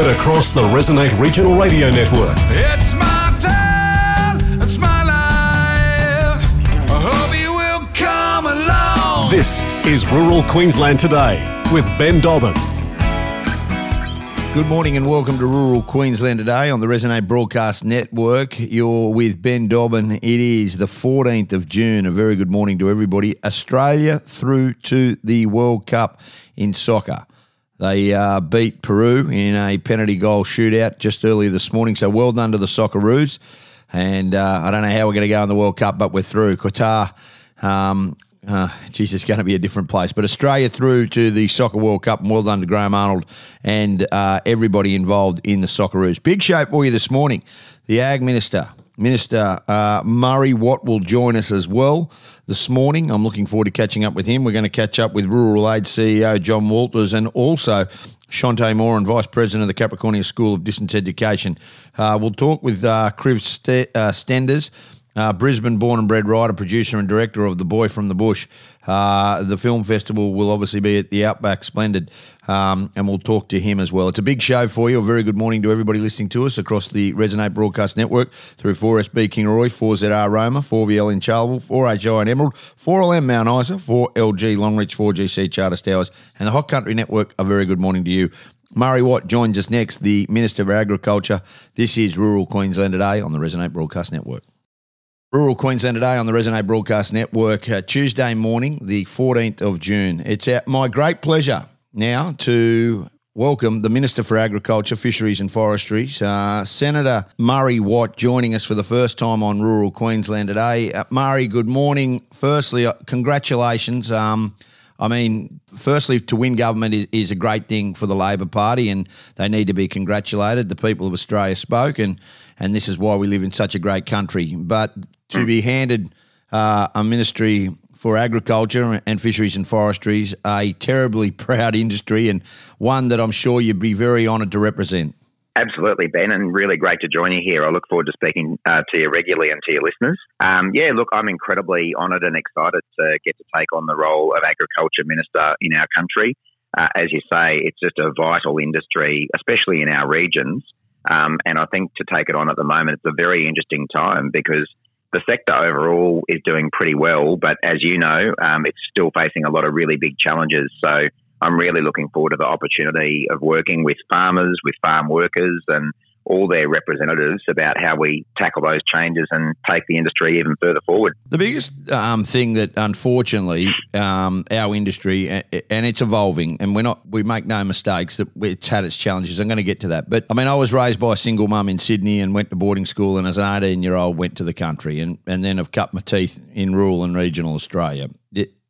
Heard across the Resonate Regional Radio Network. It's my time, it's my life. I hope you will come along. This is Rural Queensland Today with Ben Dobbin. Good morning and welcome to Rural Queensland today on the Resonate Broadcast Network. You're with Ben Dobbin. It is the 14th of June. A very good morning to everybody. Australia through to the World Cup in soccer. They uh, beat Peru in a penalty goal shootout just earlier this morning. So well done to the Socceroos. And uh, I don't know how we're going to go in the World Cup, but we're through. Qatar um, uh, geez, it's going to be a different place. But Australia through to the Soccer World Cup, and well done to Graham Arnold and uh, everybody involved in the Socceroos. Big show for you this morning. The Ag Minister, Minister uh, Murray Watt, will join us as well this morning. I'm looking forward to catching up with him. We're going to catch up with Rural Aid CEO John Walters and also Shante and Vice President of the Capricornia School of Distance Education. Uh, we'll talk with uh, uh, Stenders uh, Brisbane born and bred writer, producer, and director of The Boy from the Bush. Uh, the film festival will obviously be at the Outback Splendid, um, and we'll talk to him as well. It's a big show for you. A very good morning to everybody listening to us across the Resonate Broadcast Network through 4SB Kingaroy, 4ZR Roma, 4VL in Charleville, 4HI in Emerald, 4LM Mount Isa, 4LG Longreach, 4GC Charters Towers, and the Hot Country Network. A very good morning to you. Murray Watt joins us next, the Minister for Agriculture. This is Rural Queensland Today on the Resonate Broadcast Network. Rural Queensland today on the Resonate Broadcast Network, uh, Tuesday morning, the 14th of June. It's uh, my great pleasure now to welcome the Minister for Agriculture, Fisheries and Forestry, uh, Senator Murray Watt, joining us for the first time on Rural Queensland today. Uh, Murray, good morning. Firstly, uh, congratulations. Um, I mean, firstly, to win government is, is, a great thing for the Labor Party, and they need to be congratulated. The people of Australia spoke, and and this is why we live in such a great country. But to be handed uh, a ministry for agriculture and fisheries and forestries, a terribly proud industry and one that I'm sure you'd be very honoured to represent. Absolutely, Ben, and really great to join you here. I look forward to speaking uh, to you regularly and to your listeners. Um, yeah, look, I'm incredibly honoured and excited to get to take on the role of Agriculture Minister in our country. Uh, as you say, it's just a vital industry, especially in our regions. Um, and I think to take it on at the moment, it's a very interesting time because the sector overall is doing pretty well, but as you know, um, it's still facing a lot of really big challenges. So I'm really looking forward to the opportunity of working with farmers, with farm workers, and all their representatives about how we tackle those changes and take the industry even further forward. The biggest um, thing that, unfortunately, um, our industry and it's evolving, and we're not we make no mistakes that it's had its challenges. I'm going to get to that, but I mean, I was raised by a single mum in Sydney and went to boarding school, and as an 18 year old, went to the country, and and then I've cut my teeth in rural and regional Australia.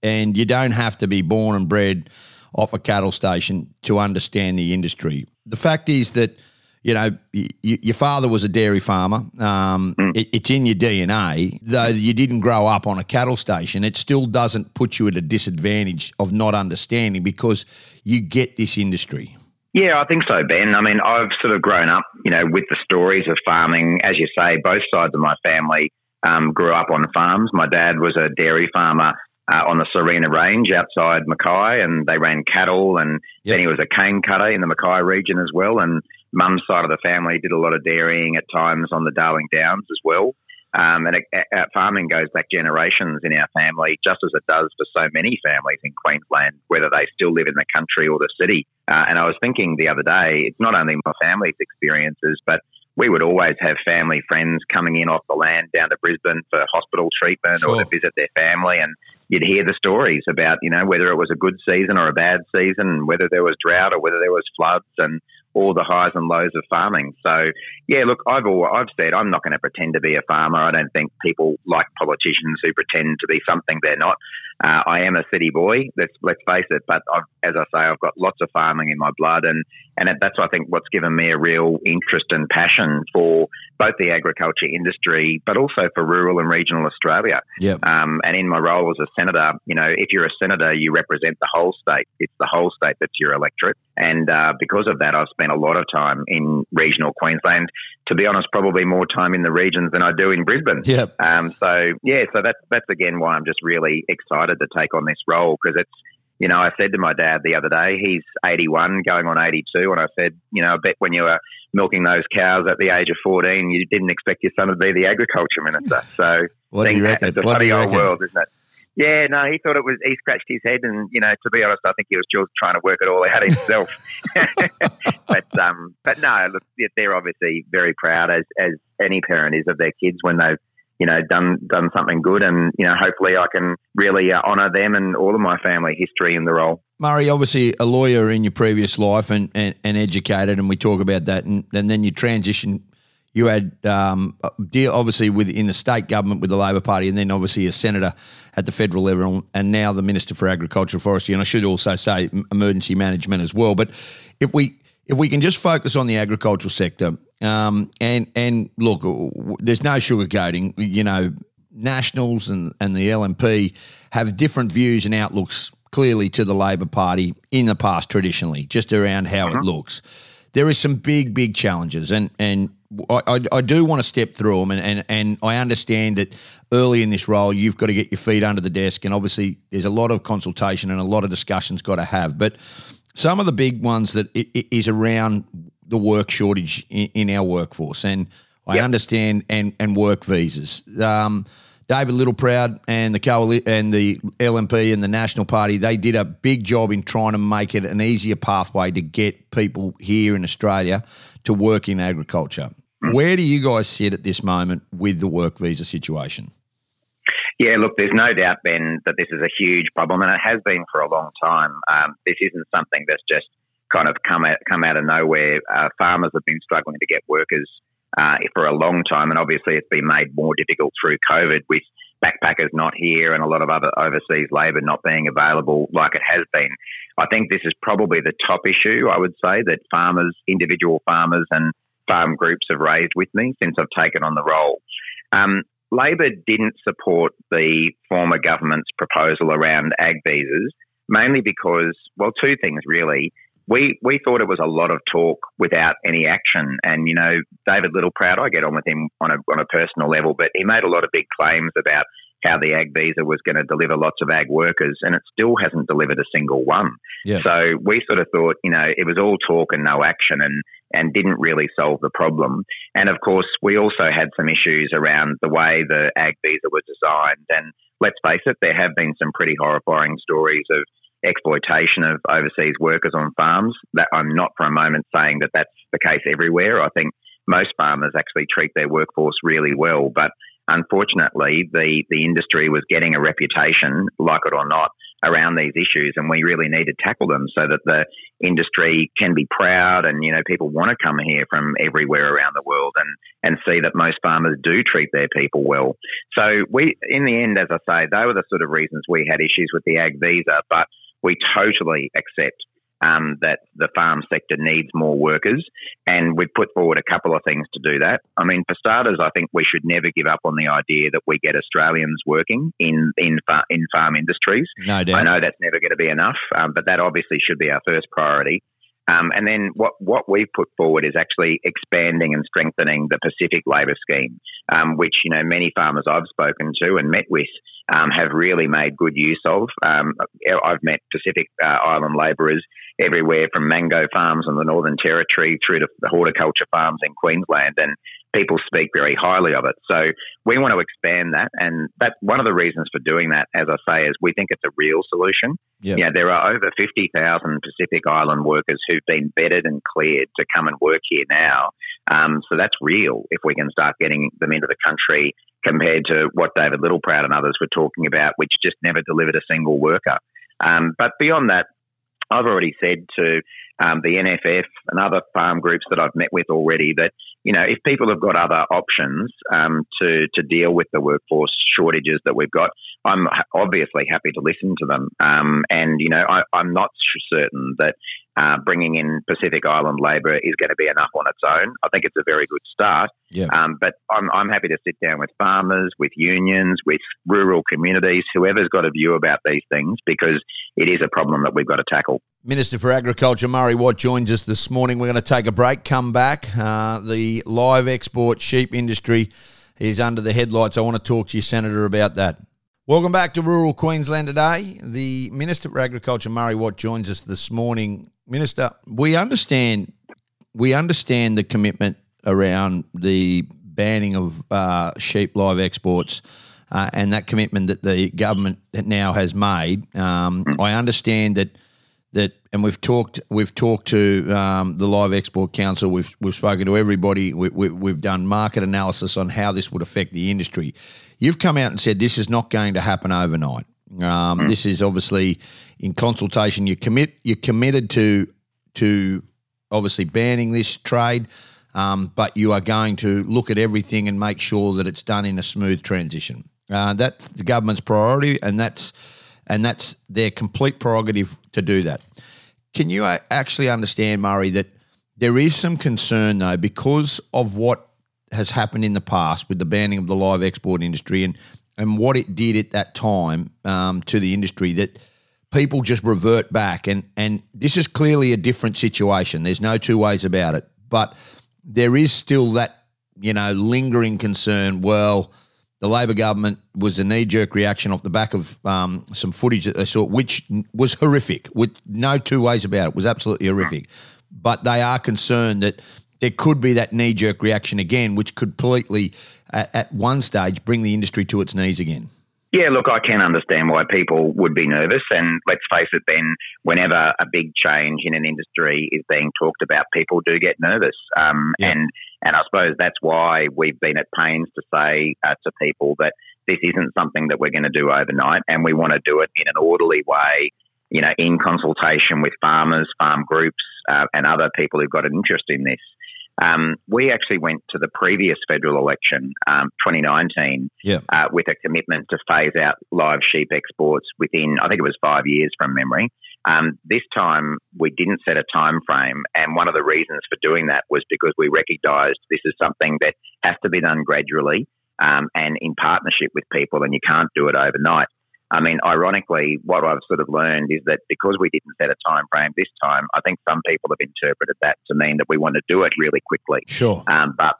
And you don't have to be born and bred off a cattle station to understand the industry. The fact is that you know, y- your father was a dairy farmer. Um, mm. it, it's in your DNA. Though you didn't grow up on a cattle station, it still doesn't put you at a disadvantage of not understanding because you get this industry. Yeah, I think so, Ben. I mean, I've sort of grown up, you know, with the stories of farming. As you say, both sides of my family um, grew up on farms. My dad was a dairy farmer uh, on the Sarina Range outside Mackay, and they ran cattle. And yep. then he was a cane cutter in the Mackay region as well. And mum's side of the family did a lot of dairying at times on the Darling Downs as well. Um, and it, it, farming goes back generations in our family, just as it does for so many families in Queensland, whether they still live in the country or the city. Uh, and I was thinking the other day, it's not only my family's experiences, but we would always have family friends coming in off the land down to Brisbane for hospital treatment sure. or to visit their family. And you'd hear the stories about, you know, whether it was a good season or a bad season, whether there was drought or whether there was floods and all the highs and lows of farming. So, yeah, look, I've all, I've said I'm not going to pretend to be a farmer. I don't think people like politicians who pretend to be something they're not. Uh, I am a city boy. Let's let's face it. But I've, as I say, I've got lots of farming in my blood, and and that's I think what's given me a real interest and passion for both the agriculture industry, but also for rural and regional Australia. Yep. Um, and in my role as a senator, you know, if you're a senator, you represent the whole state. It's the whole state that's your electorate, and uh, because of that, I've spent a lot of time in regional Queensland. To be honest, probably more time in the regions than I do in Brisbane. Yep. Um, so yeah, so that's that's again why I'm just really excited to take on this role because it's you know, I said to my dad the other day, he's 81, going on 82, and I said, you know, I bet when you were milking those cows at the age of 14, you didn't expect your son to be the agriculture minister. So, what do you reckon? It's a what funny old reckon? world, isn't it? Yeah, no, he thought it was. He scratched his head, and you know, to be honest, I think he was just trying to work it all out himself. but um, but no, look, they're obviously very proud, as as any parent is, of their kids when they've you know done done something good, and you know, hopefully, I can really uh, honour them and all of my family history in the role. Murray, obviously a lawyer in your previous life and, and, and educated, and we talk about that, and, and then you transition you had um, deal obviously with in the state government with the Labor Party, and then obviously a senator at the federal level, and now the minister for agriculture and forestry. And I should also say emergency management as well. But if we if we can just focus on the agricultural sector, um, and and look, there's no sugarcoating. You know, Nationals and and the LNP have different views and outlooks clearly to the Labor Party in the past traditionally, just around how uh-huh. it looks. There is some big, big challenges, and and I, I, do want to step through them, and, and, and I understand that early in this role, you've got to get your feet under the desk, and obviously there's a lot of consultation and a lot of discussions got to have. But some of the big ones that is around the work shortage in, our workforce, and I yep. understand and and work visas. Um, David Littleproud and the coali- and the LNP and the National Party, they did a big job in trying to make it an easier pathway to get people here in Australia to work in agriculture. Mm. Where do you guys sit at this moment with the work visa situation? Yeah, look, there's no doubt, Ben, that this is a huge problem, and it has been for a long time. Um, this isn't something that's just kind of come out, come out of nowhere. Uh, farmers have been struggling to get workers uh, for a long time, and obviously it's been made more difficult through COVID with backpackers not here and a lot of other overseas labour not being available like it has been. I think this is probably the top issue, I would say, that farmers, individual farmers, and farm groups have raised with me since I've taken on the role. Um, Labor didn't support the former government's proposal around ag visas, mainly because, well, two things really. We, we thought it was a lot of talk without any action. And, you know, David Littleproud, I get on with him on a, on a personal level, but he made a lot of big claims about how the ag visa was going to deliver lots of ag workers, and it still hasn't delivered a single one. Yeah. So we sort of thought, you know, it was all talk and no action, and and didn't really solve the problem. And of course, we also had some issues around the way the ag visa was designed. And let's face it, there have been some pretty horrifying stories of exploitation of overseas workers on farms. That I'm not for a moment saying that that's the case everywhere. I think most farmers actually treat their workforce really well, but unfortunately, the, the industry was getting a reputation, like it or not, around these issues, and we really need to tackle them so that the industry can be proud and you know people want to come here from everywhere around the world and and see that most farmers do treat their people well. So we, in the end, as I say, they were the sort of reasons we had issues with the ag visa, but we totally accept um, that the farm sector needs more workers, and we've put forward a couple of things to do that. I mean, for starters, I think we should never give up on the idea that we get Australians working in in in farm industries. No doubt. I know that's never going to be enough, um, but that obviously should be our first priority. Um, and then what, what we've put forward is actually expanding and strengthening the Pacific Labour Scheme, um, which you know many farmers I've spoken to and met with um, have really made good use of. Um, I've met Pacific uh, Island labourers everywhere from mango farms in the Northern Territory through to the horticulture farms in Queensland, and people speak very highly of it. So we want to expand that, and that's one of the reasons for doing that. As I say, is we think it's a real solution. Yep. Know, there are over fifty thousand Pacific Island workers who've been vetted and cleared to come and work here now. Um, so that's real. If we can start getting them into the country compared to what David Littleproud and others were talking about, which just never delivered a single worker. Um, but beyond that, I've already said to um, the NFF and other farm groups that I've met with already that you know if people have got other options um, to to deal with the workforce shortages that we've got, I'm obviously happy to listen to them. Um, and you know I, am not certain that uh, bringing in Pacific Island labour is going to be enough on its own. I think it's a very good start. Yeah. Um, but I'm, I'm happy to sit down with farmers, with unions, with rural communities, whoever's got a view about these things, because it is a problem that we've got to tackle. Minister for Agriculture Murray Watt joins us this morning. We're going to take a break, come back. Uh, the live export sheep industry is under the headlights. I want to talk to you, Senator, about that. Welcome back to rural Queensland today. The Minister for Agriculture, Murray Watt, joins us this morning. Minister, we understand we understand the commitment around the banning of uh, sheep live exports uh, and that commitment that the government now has made. Um, I understand that that, and we've talked we've talked to um, the Live Export Council. We've we've spoken to everybody. We, we, we've done market analysis on how this would affect the industry. You've come out and said this is not going to happen overnight. Um, This is obviously in consultation. You commit. You're committed to to obviously banning this trade, um, but you are going to look at everything and make sure that it's done in a smooth transition. Uh, that's the government's priority, and that's and that's their complete prerogative to do that. Can you actually understand, Murray, that there is some concern though because of what has happened in the past with the banning of the live export industry and and what it did at that time um, to the industry that people just revert back and and this is clearly a different situation. There's no two ways about it, but there is still that you know lingering concern. Well, the Labor government was a knee jerk reaction off the back of um, some footage that they saw, which was horrific. With no two ways about it, was absolutely horrific. But they are concerned that there could be that knee jerk reaction again, which could completely, at, at one stage, bring the industry to its knees again. Yeah, look, I can understand why people would be nervous. And let's face it, Ben, whenever a big change in an industry is being talked about, people do get nervous. Um, Yeah. And and I suppose that's why we've been at pains to say uh, to people that this isn't something that we're going to do overnight, and we want to do it in an orderly way. You know, in consultation with farmers, farm groups, uh, and other people who've got an interest in this. Um, we actually went to the previous federal election, um, 2019, Yeah. uh, with a commitment to phase out live sheep exports within, I think it was five years from memory. Um, this time we didn't set a time frame, and one of the reasons for doing that was because we recognised this is something that has to be done gradually um, and in partnership with people, and you can't do it overnight. I mean, ironically, what I've sort of learned is that because we didn't set a time frame this time, I think some people have interpreted that to mean that we want to do it really quickly. Sure. Um, but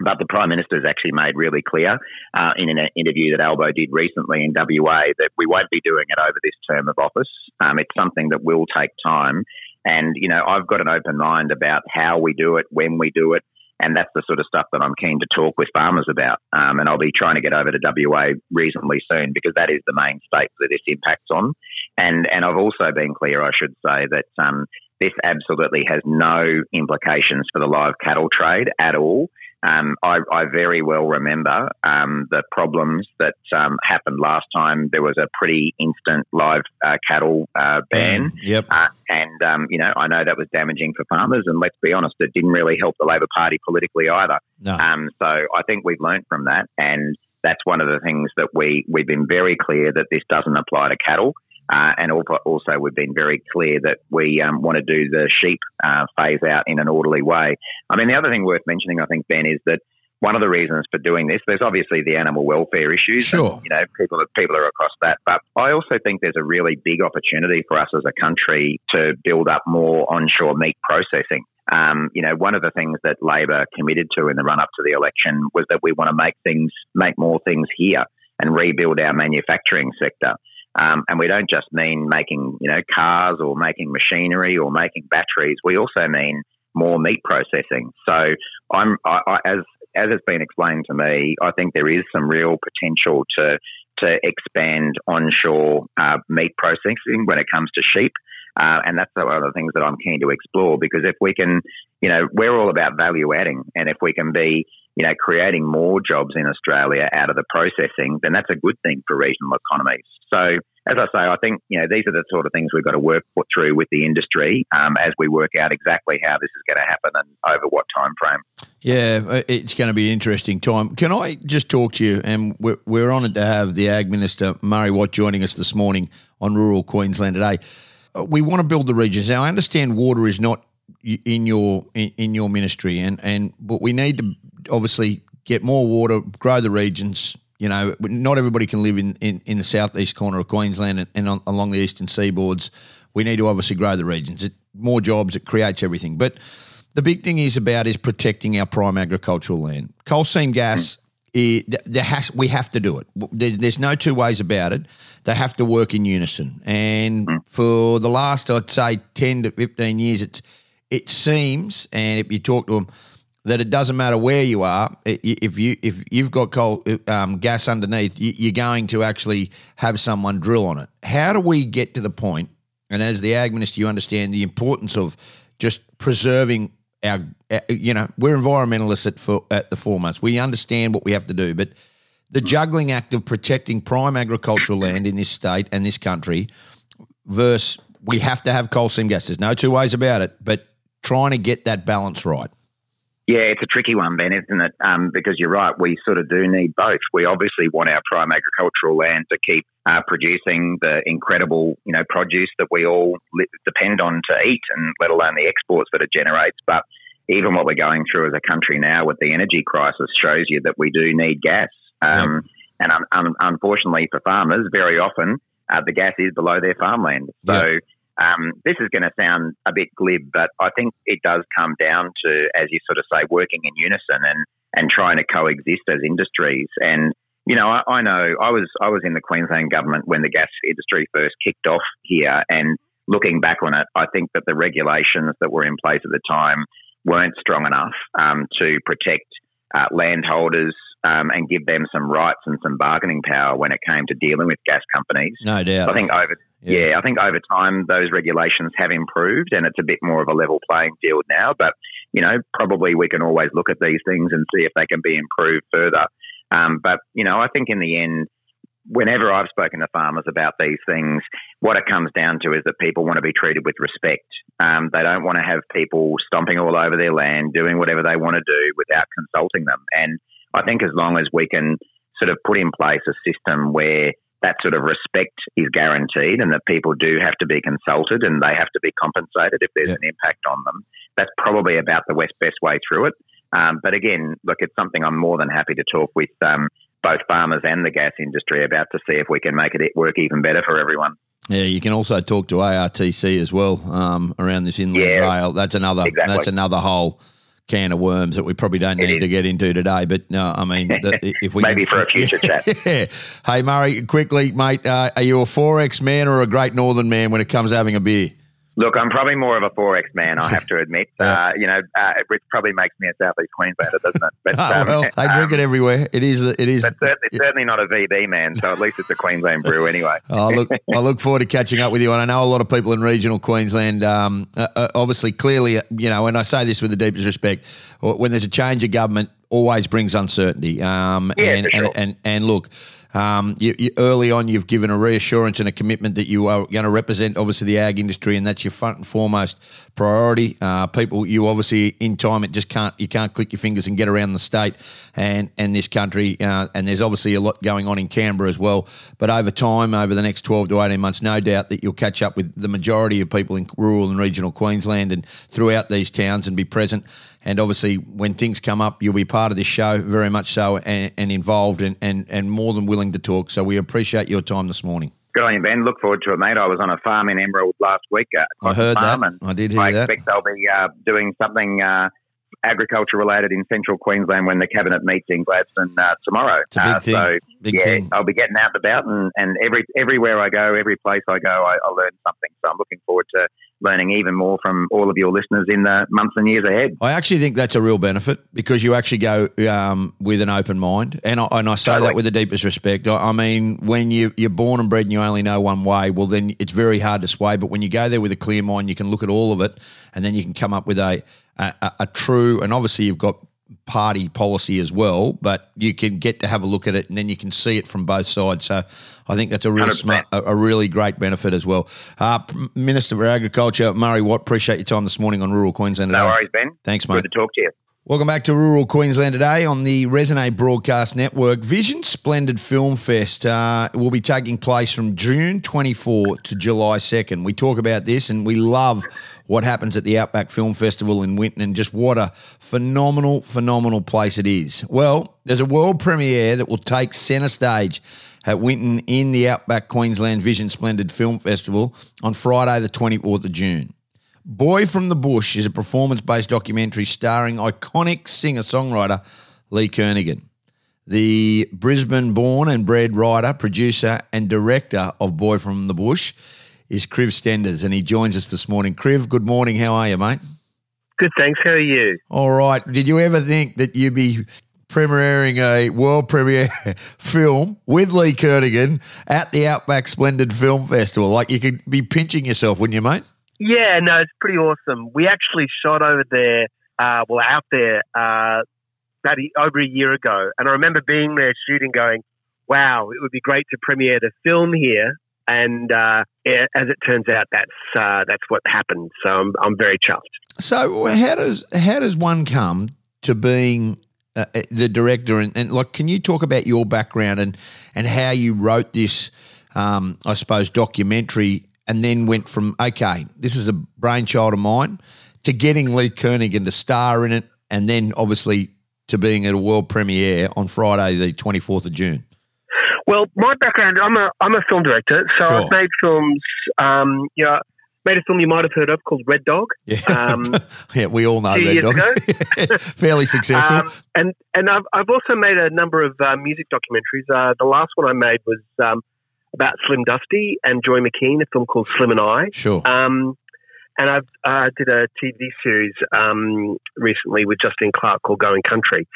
but the Prime Minister has actually made really clear uh, in an interview that Albo did recently in WA that we won't be doing it over this term of office. Um, it's something that will take time. And, you know, I've got an open mind about how we do it, when we do it. And that's the sort of stuff that I'm keen to talk with farmers about. Um, and I'll be trying to get over to WA reasonably soon because that is the main state that this impacts on. And, and I've also been clear, I should say, that um, this absolutely has no implications for the live cattle trade at all. Um, I, I very well remember um, the problems that um, happened last time. There was a pretty instant live uh, cattle uh, ban. Yep. Uh, and, um, you know, I know that was damaging for farmers. And let's be honest, it didn't really help the Labor Party politically either. No. Um, so I think we've learnt from that. And that's one of the things that we, we've been very clear that this doesn't apply to cattle. Uh, and also, we've been very clear that we um, want to do the sheep uh, phase out in an orderly way. I mean, the other thing worth mentioning, I think, Ben, is that one of the reasons for doing this, there's obviously the animal welfare issues. Sure. And, you know, people are, people are across that. But I also think there's a really big opportunity for us as a country to build up more onshore meat processing. Um, you know, one of the things that Labor committed to in the run up to the election was that we want to make things, make more things here and rebuild our manufacturing sector. Um, and we don't just mean making, you know, cars or making machinery or making batteries. We also mean more meat processing. So I'm, I, I, as as it's been explained to me, I think there is some real potential to to expand onshore uh, meat processing when it comes to sheep. Uh, and that's one of the things that I'm keen to explore because if we can, you know, we're all about value adding. And if we can be, you know, creating more jobs in Australia out of the processing, then that's a good thing for regional economies. So, as I say, I think, you know, these are the sort of things we've got to work through with the industry um, as we work out exactly how this is going to happen and over what time frame. Yeah, uh, it's going to be an interesting time. Can I just talk to you? And we're, we're honoured to have the Ag Minister, Murray Watt, joining us this morning on Rural Queensland today. Uh, We want to build the regions. Now, I understand water is not in your in, in your ministry, and, and but we need to obviously get more water, grow the regions. You know, not everybody can live in, in, in the southeast corner of Queensland and, and on, along the eastern seaboards. We need to obviously grow the regions. It, more jobs, it creates everything. But the big thing is about is protecting our prime agricultural land. Coal seam gas i- th- there has we have to do it. There- There's no two ways about it. They have to work in unison. And hmm. for the last, I'd say, ten to fifteen years, it's it seems, and if you talk to them, that it doesn't matter where you are. If you if you've got coal um, gas underneath, you- you're going to actually have someone drill on it. How do we get to the point? And as the ag minister, you understand the importance of just preserving our. uh, You know, we're environmentalists at for at the foremost. We understand what we have to do, but the juggling act of protecting prime agricultural land in this state and this country versus we have to have coal seam gas. There's no two ways about it, but trying to get that balance right. Yeah, it's a tricky one, Ben, isn't it? Um, because you're right, we sort of do need both. We obviously want our prime agricultural land to keep uh, producing the incredible, you know, produce that we all li- depend on to eat, and let alone the exports that it generates. But even what we're going through as a country now with the energy crisis shows you that we do need gas. Um, And un- un- unfortunately for farmers, very often uh, the gas is below their farmland. So. Um, this is going to sound a bit glib, but I think it does come down to, as you sort of say, working in unison and, and trying to coexist as industries. And you know, I, I know I was I was in the Queensland government when the gas industry first kicked off here, and looking back on it, I think that the regulations that were in place at the time weren't strong enough um, to protect uh, landholders um, and give them some rights and some bargaining power when it came to dealing with gas companies. No doubt. I think over Yeah. yeah. I think over time those regulations have improved and it's a bit more of a level playing field now. But you know, probably we can always look at these things and see if they can be improved further. Um, but you know, I think in the end, whenever I've spoken to farmers about these things, what it comes down to is that people want to be treated with respect. Um, they don't want to have people stomping all over their land, doing whatever they want to do without consulting them. And I think as long as we can sort of put in place a system where that sort of respect is guaranteed and that people do have to be consulted and they have to be compensated if there's Yeah. an impact on them, that's probably about the best, best way through it. Um, but again, look, it's something I'm more than happy to talk with um, both farmers and the gas industry about to see if we can make it work even better for everyone. Yeah, you can also talk to ARTC as well um, around this inland Yeah. rail. That's another. Exactly. That's another whole can of worms that we probably don't It need is. to get into today. But no, I mean, the, if we Maybe can- for a future chat. Yeah. Hey Murray, quickly, mate, uh, are you a XXXX man or a Great Northern man when it comes to having a beer? Look, I'm probably more of a XXXX man, I have to admit. Uh, you know, uh, which probably makes me a Southeast Queenslander, doesn't it? But, Oh, um, well, they drink um, it everywhere. It is. It is. But certainly, certainly not a VB man, so at least it's a Queensland brew anyway. Oh, look, I look forward to catching up with you. And I know a lot of people in regional Queensland, um, uh, uh, obviously, clearly, you know, and I say this with the deepest respect, when there's a change of government, always brings uncertainty. Um, Yeah, and, sure. and, and, and look, um, you, you, early on, you've given a reassurance and a commitment that you are going to represent, obviously, the ag industry, and that's your front and foremost priority. Uh, people, you obviously, in time, it just can't, you can't click your fingers and get around the state and, and this country. Uh, and there's obviously a lot going on in Canberra as well. But over time, over the next 12 to 18 months, no doubt that you'll catch up with the majority of people in rural and regional Queensland and throughout these towns and be present. And obviously, when things come up, you'll be part of this show, very much so, and, and involved and, and, and more than willing to talk. So we appreciate your time this morning. Good on you, Ben. Look forward to it, mate. I was on a farm in Emerald last week. Uh, I heard farm, that. And I did hear I that. I expect they'll be uh, doing something uh, agriculture related in central Queensland when the cabinet meets in Gladstone uh, tomorrow. It's a big uh, thing. So Big yeah, thing. I'll be getting out and about, and, and every everywhere I go, every place I go, I, I learn something. So I'm looking forward to learning even more from all of your listeners in the months and years ahead. I actually think that's a real benefit because you actually go um, with an open mind, and I, and I say Totally. that with the deepest respect. I, I mean, when you you're born and bred and you only know one way, well, then it's very hard to sway. But when you go there with a clear mind, you can look at all of it, and then you can come up with a a, true. And obviously, you've got party policy as well, but you can get to have a look at it, and then you can see it from both sides. So, I think that's a real smart, a, really great benefit as well. Uh, Minister for Agriculture Murray Watt, appreciate your time this morning on Rural Queensland. No Today. worries, Ben. Thanks, mate. Good to talk to you. Welcome back to Rural Queensland today on the Resonate Broadcast Network. Vision Splendid Film Fest uh, will be taking place from June 24 to July 2nd. We talk about this and we love what happens at the Outback Film Festival in Winton and just what a phenomenal, phenomenal place it is. Well, there's a world premiere that will take centre stage at Winton in the Outback Queensland Vision Splendid Film Festival on Friday, the 24th of June. Boy from the Bush is a performance based documentary starring iconic singer songwriter Lee Kernaghan. the Brisbane born and bred writer, producer, and director of Boy from the Bush is Kriv Stenders, and he joins us this morning. Kriv, good morning. How are you, mate? Good, thanks. How are you? All right. Did you ever think that you'd be premiering a world premiere film with Lee Kernaghan at the Outback Splendid Film Festival? Like you could be pinching yourself, wouldn't you, mate? Yeah, no, it's pretty awesome. We actually shot over there, uh, well, out there, uh, about a, over a year ago, and I remember being there shooting, going, "Wow, it would be great to premiere the film here." And uh, as it turns out, that's uh, that's what happened. So I'm I'm very chuffed. So how does how does one come to being uh, the director and, and like can you talk about your background and and how you wrote this um, I suppose documentary and then went from okay this is a brainchild of mine to getting Lee Kernaghan to star in it and then obviously to being at a world premiere on Friday the 24th of June Well, my background, I'm a I'm a film director, so Sure. I've made films. Um, you know, made a film you might have heard of called Red Dog. yeah Um, yeah we all know Red Dog fairly successful Um, and and I've, I've also made a number of uh, music documentaries. Uh, the last one I made was um, about Slim Dusty and Joy McKean, a film called Slim and I. sure Um, and I've uh, did a TV series um, recently with Justin Clark called Going Country.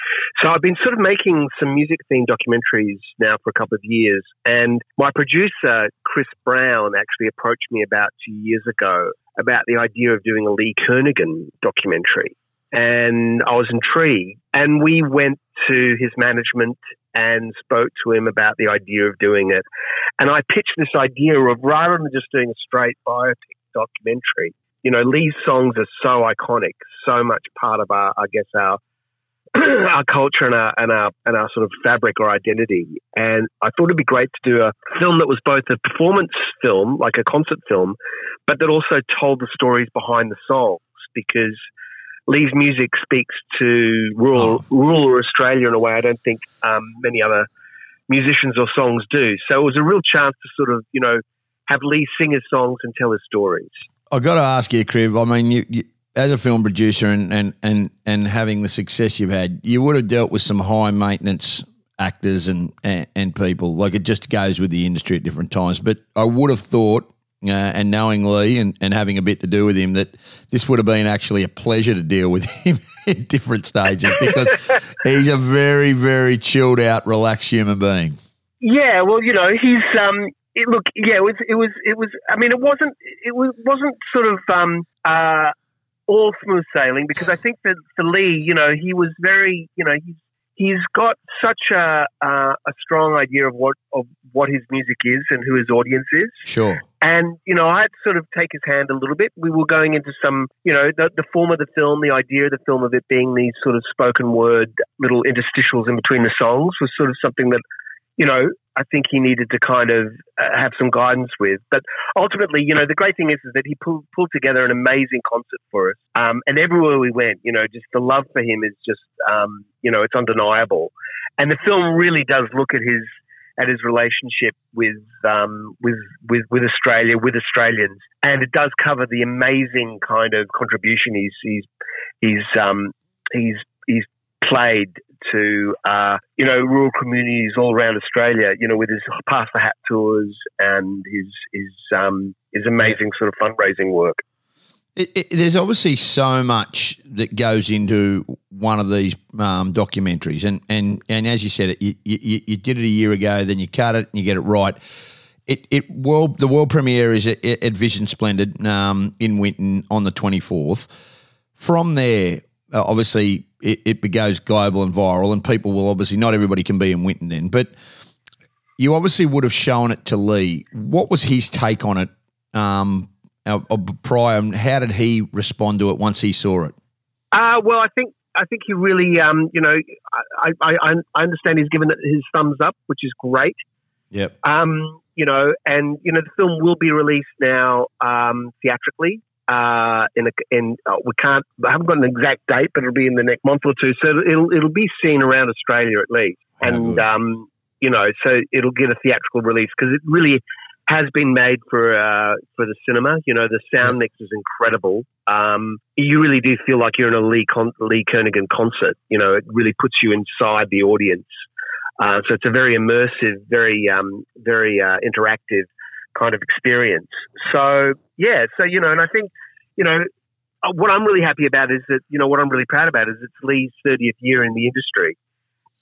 So I've been sort of making some music themed documentaries now for a couple of years. And my producer Chris Brown actually approached me about two years ago about the idea of doing a Lee Kernaghan documentary. And I was intrigued. And we went to his management and spoke to him about the idea of doing it. And I pitched this idea of rather than just doing a straight biopic documentary, you know, Lee's songs are so iconic, so much part of our, I guess, our our culture and our and our and our sort of fabric or identity. And I thought it'd be great to do a film that was both a performance film, like a concert film, but that also told the stories behind the songs because Lee's music speaks to rural rural Australia in a way I don't think um, many other musicians or songs do. So it was a real chance to sort of, you know, have Lee sing his songs and tell his stories. I got to ask you, Kriv. I mean, you, you as a film producer and, and and and having the success you've had, you would have dealt with some high maintenance actors and, and and people. Like it just goes with the industry at different times. But I would have thought, uh, and knowing Lee and, and having a bit to do with him, that this would have been actually a pleasure to deal with him in different stages because he's a very very chilled out, relaxed human being. Yeah, well, you know, he's um it, look, yeah, it was it was it was I mean, it wasn't it was, wasn't sort of um uh all smooth sailing because I think that for Lee, you know, he was very, you know, he's he's got such a uh, a strong idea of what of what his music is and who his audience is. Sure. And, you know, I had sort of take his hand a little bit. We were going into some, you know, the, the form of the film, the idea of the film of it being these sort of spoken word little interstitials in between the songs was sort of something that, you know, I think he needed to kind of uh, have some guidance with. But ultimately, you know, the great thing is, is that he pulled, pulled together an amazing concert for us. Um, and everywhere we went, you know, just the love for him is just, um, you know, it's undeniable. And the film really does look at his at his relationship with um, with with with Australia, with Australians, and it does cover the amazing kind of contribution he's he's he's um, he's he's played to uh, you know rural communities all around Australia. You know, with his pass the hat tours and his his um, his amazing sort of fundraising work. It, it, there's obviously so much that goes into one of these um, documentaries, and, and and as you said, it you, you, you did it a year ago, then you cut it and you get it right. It it world the world premiere is at, at Vision Splendid um, in Winton on the 24th. From there, uh, obviously, it, it goes global and viral, and people will obviously not everybody can be in Winton then, but you obviously would have shown it to Lee. What was his take on it? Um, uh, uh, prior, and how did he respond to it once he saw it? Uh, well, I think I think he really, um, you know, I, I, I I understand he's given it his thumbs up, which is great. Yep. Um, you know, and you know, the film will be released now um, theatrically. Uh, in a, in uh, we can't, I haven't got an exact date, but it'll be in the next month or two. So it'll it'll be seen around Australia at least, Oh, and um, you know, so it'll get a theatrical release because it really has been made for uh, for the cinema. You know, the sound mix is incredible. Um, you really do feel like you're in a Lee Con- Lee Kernaghan concert. You know, it really puts you inside the audience. Uh, so it's a very immersive, very um, very uh, interactive kind of experience. So yeah, so you know, and I think you know uh, what I'm really happy about is that you know what I'm really proud about is it's Lee's 30th year in the industry,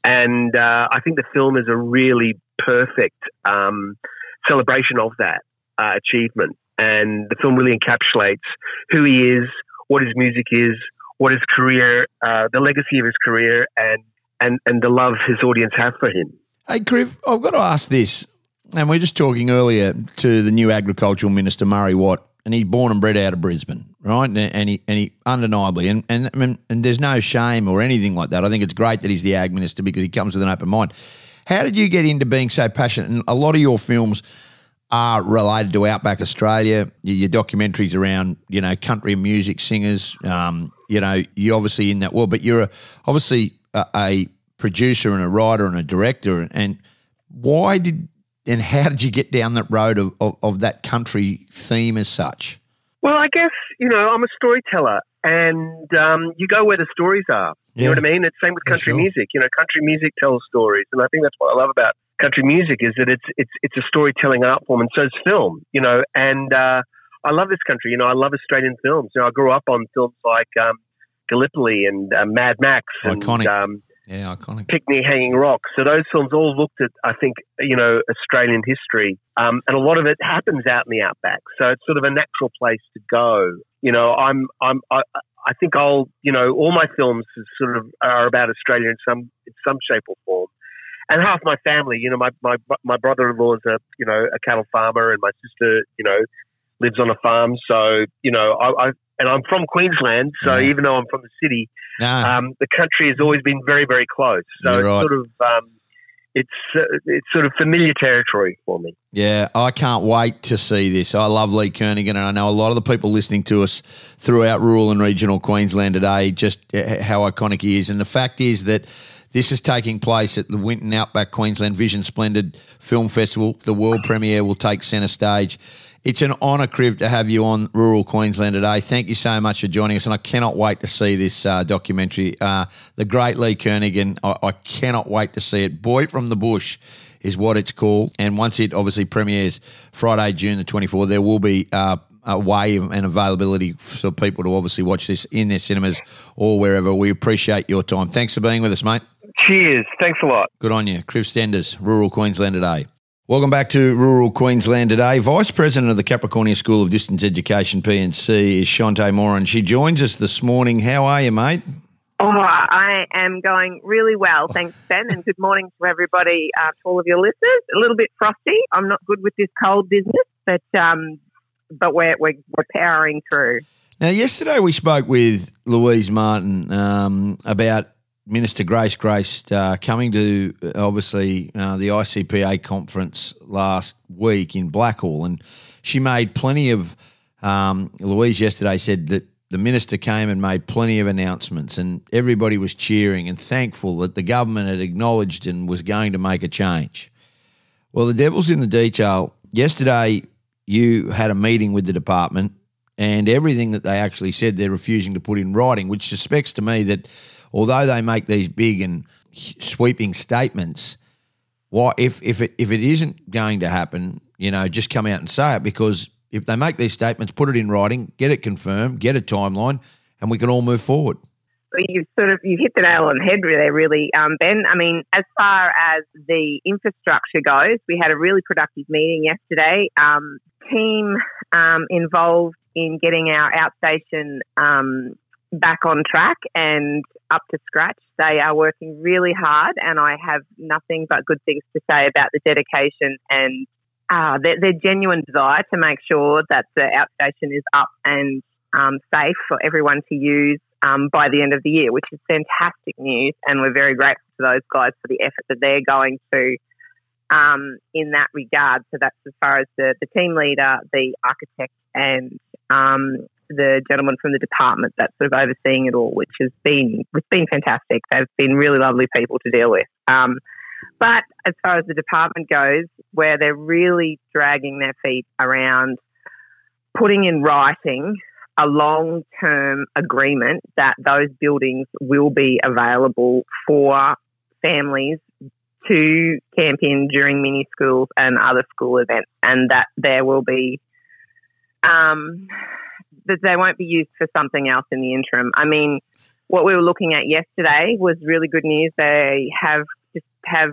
and uh, I think the film is a really perfect um, celebration of that uh, achievement. And the film really encapsulates who he is, what his music is, what his career, uh, the legacy of his career, and and and the love his audience have for him. Hey, Kriv, I've got to ask this, and we are just talking earlier to the new agricultural minister Murray Watt, and he's born and bred out of Brisbane, right? And, and he and he undeniably, and and and, and there's no shame or anything like that. I think it's great that he's the ag minister because he comes with an open mind. How did you get into being so passionate? And a lot of your films are related to Outback Australia. Your documentaries around you know country music singers. Um, you know, you're obviously in that world, but you're a, obviously a, a, producer and a writer and a director. And why did and how did you get down that road of, of, of that country theme as such? Well, I guess you know I'm a storyteller, and um, you go where the stories are. You yeah. know what I mean? It's same with country sure. music. You know, country music tells stories, and I think that's what I love about country music is that it's it's it's a storytelling art form, and so is film. You know, and uh, I love this country. You know, I love Australian films. You know, I grew up on films like um, Gallipoli and uh, Mad Max and iconic. Um, yeah, iconic. Picnic Hanging Rock. So those films all looked at, I think, you know, Australian history, um, and a lot of it happens out in the outback. So it's sort of a natural place to go. You know, I'm, I'm, I, I think I'll, you know, all my films sort of are about Australia in some, in some shape or form and half my family, you know, my my my brother-in-law is a you know a cattle farmer, and my sister, you know, lives on a farm. So you know, I, I and I'm from Queensland, so yeah. even though I'm from the city, nah. um, the country has always been very very close. So it's sort of um, it's uh, it's sort of familiar territory for me. Yeah, I can't wait to see this. I love Lee Kernaghan, and I know a lot of the people listening to us throughout rural and regional Queensland today just how iconic he is, and the fact is that this is taking place at the Winton Outback Queensland Vision Splendid Film Festival. The world premiere will take centre stage. It's an honour, Kriv, to have you on Rural Queensland today. Thank you so much for joining us, and I cannot wait to see this uh, documentary. Uh, the great Lee Kernaghan, I, I cannot wait to see it. Boy from the Bush is what it's called. And once it obviously premieres Friday, June the 24th, there will be uh, a way and availability for people to obviously watch this in their cinemas or wherever. We appreciate your time. Thanks for being with us, mate. Cheers. Thanks a lot. Good on you. Kriv Stenders, Rural Queensland Today. Welcome back to Rural Queensland Today. Vice President of the Capricornia School of Distance Education, P&C, is Shante Moran. She joins us this morning. How are you, mate? Oh, I am going really well. Thanks, Ben, and good morning to everybody, uh, to all of your listeners. A little bit frosty. I'm not good with this cold business, but um, but we're, we're, we're powering through. Now, yesterday we spoke with Louise Martin um, about Minister Grace Grace uh, coming to obviously uh, the ICPA conference last week in Blackall, and she made plenty of. Um, Louise yesterday said that the minister came and made plenty of announcements, and everybody was cheering and thankful that the government had acknowledged and was going to make a change. Well, the devil's in the detail. Yesterday, you had a meeting with the department, and everything that they actually said they're refusing to put in writing, which suspects to me that although they make these big and sweeping statements, why if if it if it isn't going to happen, you know, just come out and say it because if they make these statements, put it in writing, get it confirmed, get a timeline, and we can all move forward. You've sort of you've hit the nail on the head there, really, um, Ben. I mean, as far as the infrastructure goes, we had a really productive meeting yesterday. Um, team um, involved in getting our outstation um, back on track and up to scratch. They are working really hard, and I have nothing but good things to say about the dedication and uh, their, their, genuine desire to make sure that the outstation is up and um, safe for everyone to use um, by the end of the year, which is fantastic news. And we're very grateful to those guys for the effort that they're going to um, in that regard. So that's as far as the, the team leader, the architect, and um, the gentleman from the department that's sort of overseeing it all, which has been it's been fantastic. They've been really lovely people to deal with. Um, but as far as the department goes, where they're really dragging their feet around putting in writing a long term agreement that those buildings will be available for families to camp in during mini schools and other school events, and that there will be um, that they won't be used for something else in the interim. I mean, what we were looking at yesterday was really good news. They have just have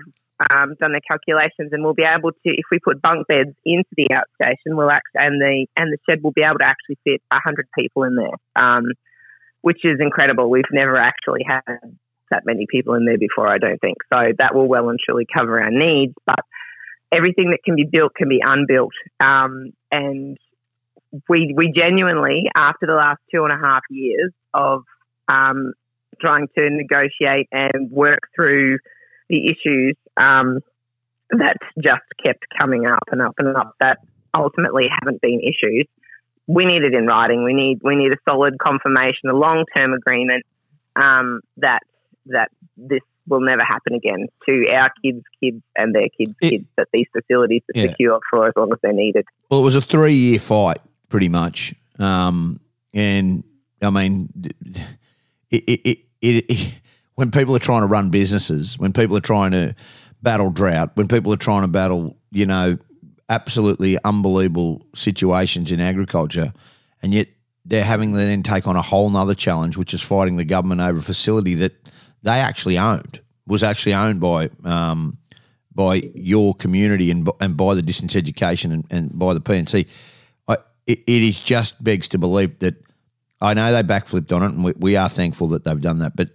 um, done their calculations, and we'll be able to, if we put bunk beds into the outstation, we'll act, and the and the shed will be able to actually fit hundred people in there, um, which is incredible. We've never actually had that many people in there before, I don't think. So that will well and truly cover our needs, but everything that can be built can be unbuilt, um, and we we genuinely, after the last two and a half years of um, trying to negotiate and work through the issues um, that just kept coming up and up and up that ultimately haven't been issues. We need it in writing. We need we need a solid confirmation, a long term agreement um, that that this will never happen again to our kids' kids and their kids' it, kids. That these facilities are yeah. secure for as long as they're needed. Well, it was a three year fight, pretty much, um, and I mean, it, it, it when people are trying to run businesses, when people are trying to battle drought, when people are trying to battle, you know, absolutely unbelievable situations in agriculture, and yet they're having to then take on a whole nother challenge, which is fighting the government over a facility that they actually owned, was actually owned by um, by your community and and by the distance education and, and by the P&C. It, it is just begs to believe that I know they backflipped on it, and we, we are thankful that they've done that. But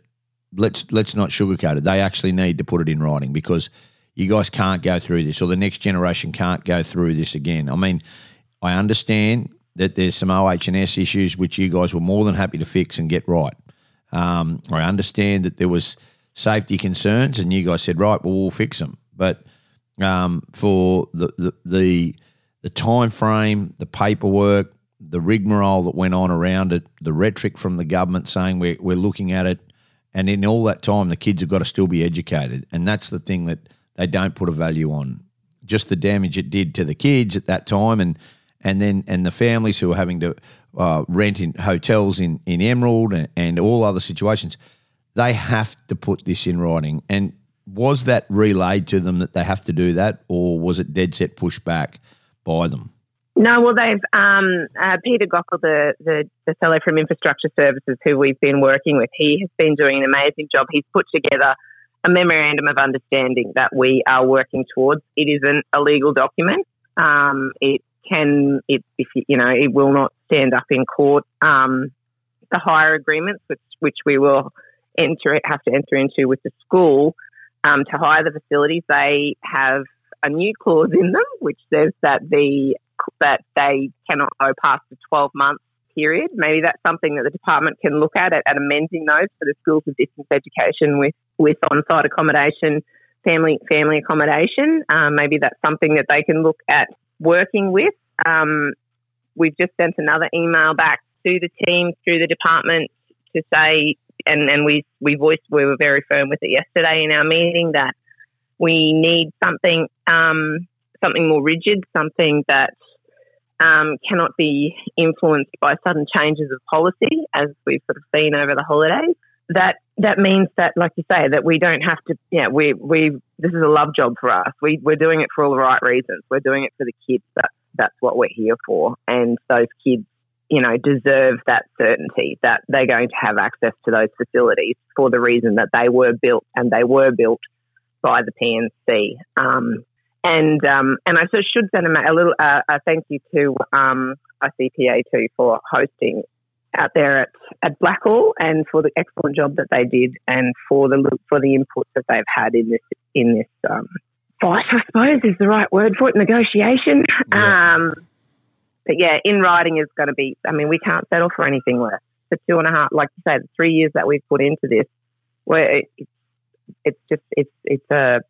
let's let's not sugarcoat it. They actually need to put it in writing because you guys can't go through this, or the next generation can't go through this again. I mean, I understand that there's some OH&S issues which you guys were more than happy to fix and get right. Um, I understand that there was safety concerns, and you guys said, right, well, we'll fix them. But um, for the, the the the time frame, the paperwork, the rigmarole that went on around it, the rhetoric from the government saying we're, we're looking at it, and in all that time, the kids have got to still be educated. And that's the thing that they don't put a value on. Just the damage it did to the kids at that time, and and then and the families who are having to uh, rent in hotels in in Emerald and, and all other situations. They have to put this in writing. And was that relayed to them that they have to do that, or was it dead set pushed back by them? No, well, they've um, uh, Peter Gockel, the, the, the fellow from Infrastructure Services, who we've been working with. He has been doing an amazing job. He's put together a memorandum of understanding that we are working towards. It isn't a legal document. Um, it can, it, if you, you know, it will not stand up in court. Um, the hire agreements, which which we will enter have to enter into with the school um, to hire the facilities, they have a new clause in them which says that the that they cannot go past the 12 month period. Maybe that's something that the department can look at, at, at amending those for the schools of distance education with, with on-site accommodation, family family accommodation. Um, maybe that's something that they can look at working with. Um, we've just sent another email back to the team through the department to say, and, and we we voiced we were very firm with it yesterday in our meeting that we need something um, something more rigid, something that um, cannot be influenced by sudden changes of policy, as we've sort of seen over the holidays. That that means that, like you say, that we don't have to. Yeah, we we this is a love job for us. We we're doing it for all the right reasons. We're doing it for the kids. That that's what we're here for, and those kids, you know, deserve that certainty that they're going to have access to those facilities for the reason that they were built and they were built by the P&C. Um, and um, and I should send a, a little uh, a thank you to um, ICPA too for hosting out there at, at Blackall and for the excellent job that they did and for the for the inputs that they've had in this in this um, fight. I suppose is the right word for it. Negotiation. Yeah. Um, but yeah, in writing is going to be. I mean, we can't settle for anything less. The two and a half, like you say, the three years that we've put into this, where it, it's just it's it's a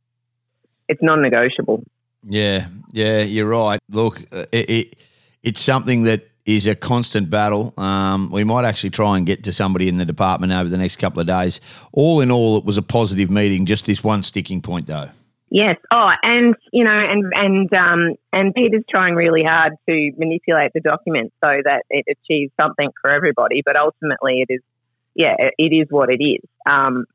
it's non-negotiable. Yeah, yeah, you're right. Look, uh, it, it it's something that is a constant battle. Um, we might actually try and get to somebody in the department over the next couple of days. All in all, it was a positive meeting. Just this one sticking point, though. Yes. Oh, and you know, and and um, and Peter's trying really hard to manipulate the document so that it achieves something for everybody. But ultimately, it is, yeah, it is what it is. Um,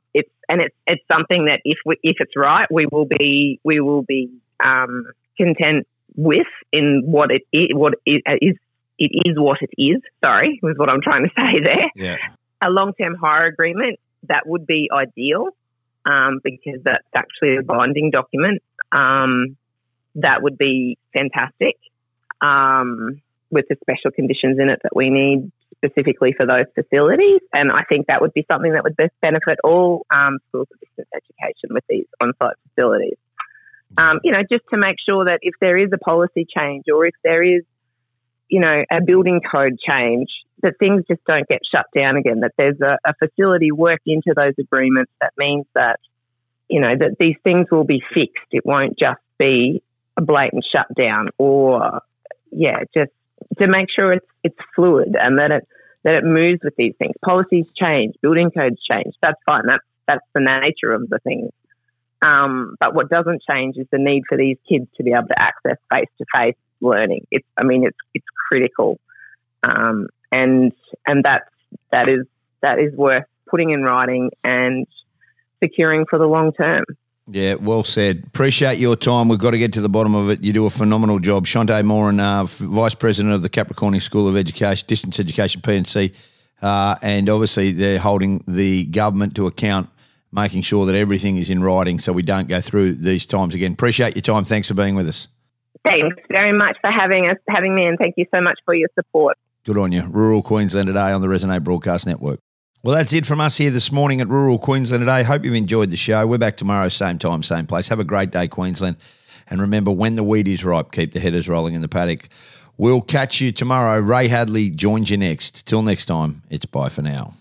and it's it's something that if we, if it's right, we will be we will be um, content with in what it is, what it is. It is what it is. Sorry, was what I'm trying to say there. Yeah. A long term hire agreement that would be ideal um, because that's actually a binding document. Um, that would be fantastic um, with the special conditions in it that we need specifically for those facilities. And I think that would be something that would best benefit all um, schools of distance education with these on site facilities. Um, you know, just to make sure that if there is a policy change or if there is, you know, a building code change, that things just don't get shut down again, that there's a, a facility worked into those agreements that means that, you know, that these things will be fixed. It won't just be a blatant shutdown or, yeah, just to make sure it's it's fluid and that it that it moves with these things. Policies change, building codes change. That's fine. That's that's the nature of the things. Um, but what doesn't change is the need for these kids to be able to access face to face learning. It's I mean it's it's critical, um, and and that's that is that is worth putting in writing and securing for the long term. Yeah, well said. Appreciate your time. We've got to get to the bottom of it. You do a phenomenal job. Shante Moran, uh, Vice President of the Capricorn School of Education, Distance Education, P&C, uh, and obviously they're holding the government to account, making sure that everything is in writing so we don't go through these times again. Appreciate your time. Thanks for being with us. Thanks very much for having us, having me, and thank you so much for your support. Good on you. Rural Queensland today on the Resonate Broadcast Network. Well, that's it from us here this morning at Rural Queensland today. Hope you've enjoyed the show. We're back tomorrow, same time, same place. Have a great day, Queensland. And remember, when the wheat is ripe, keep the headers rolling in the paddock. We'll catch you tomorrow. Ray Hadley joins you next. Till next time, it's bye for now.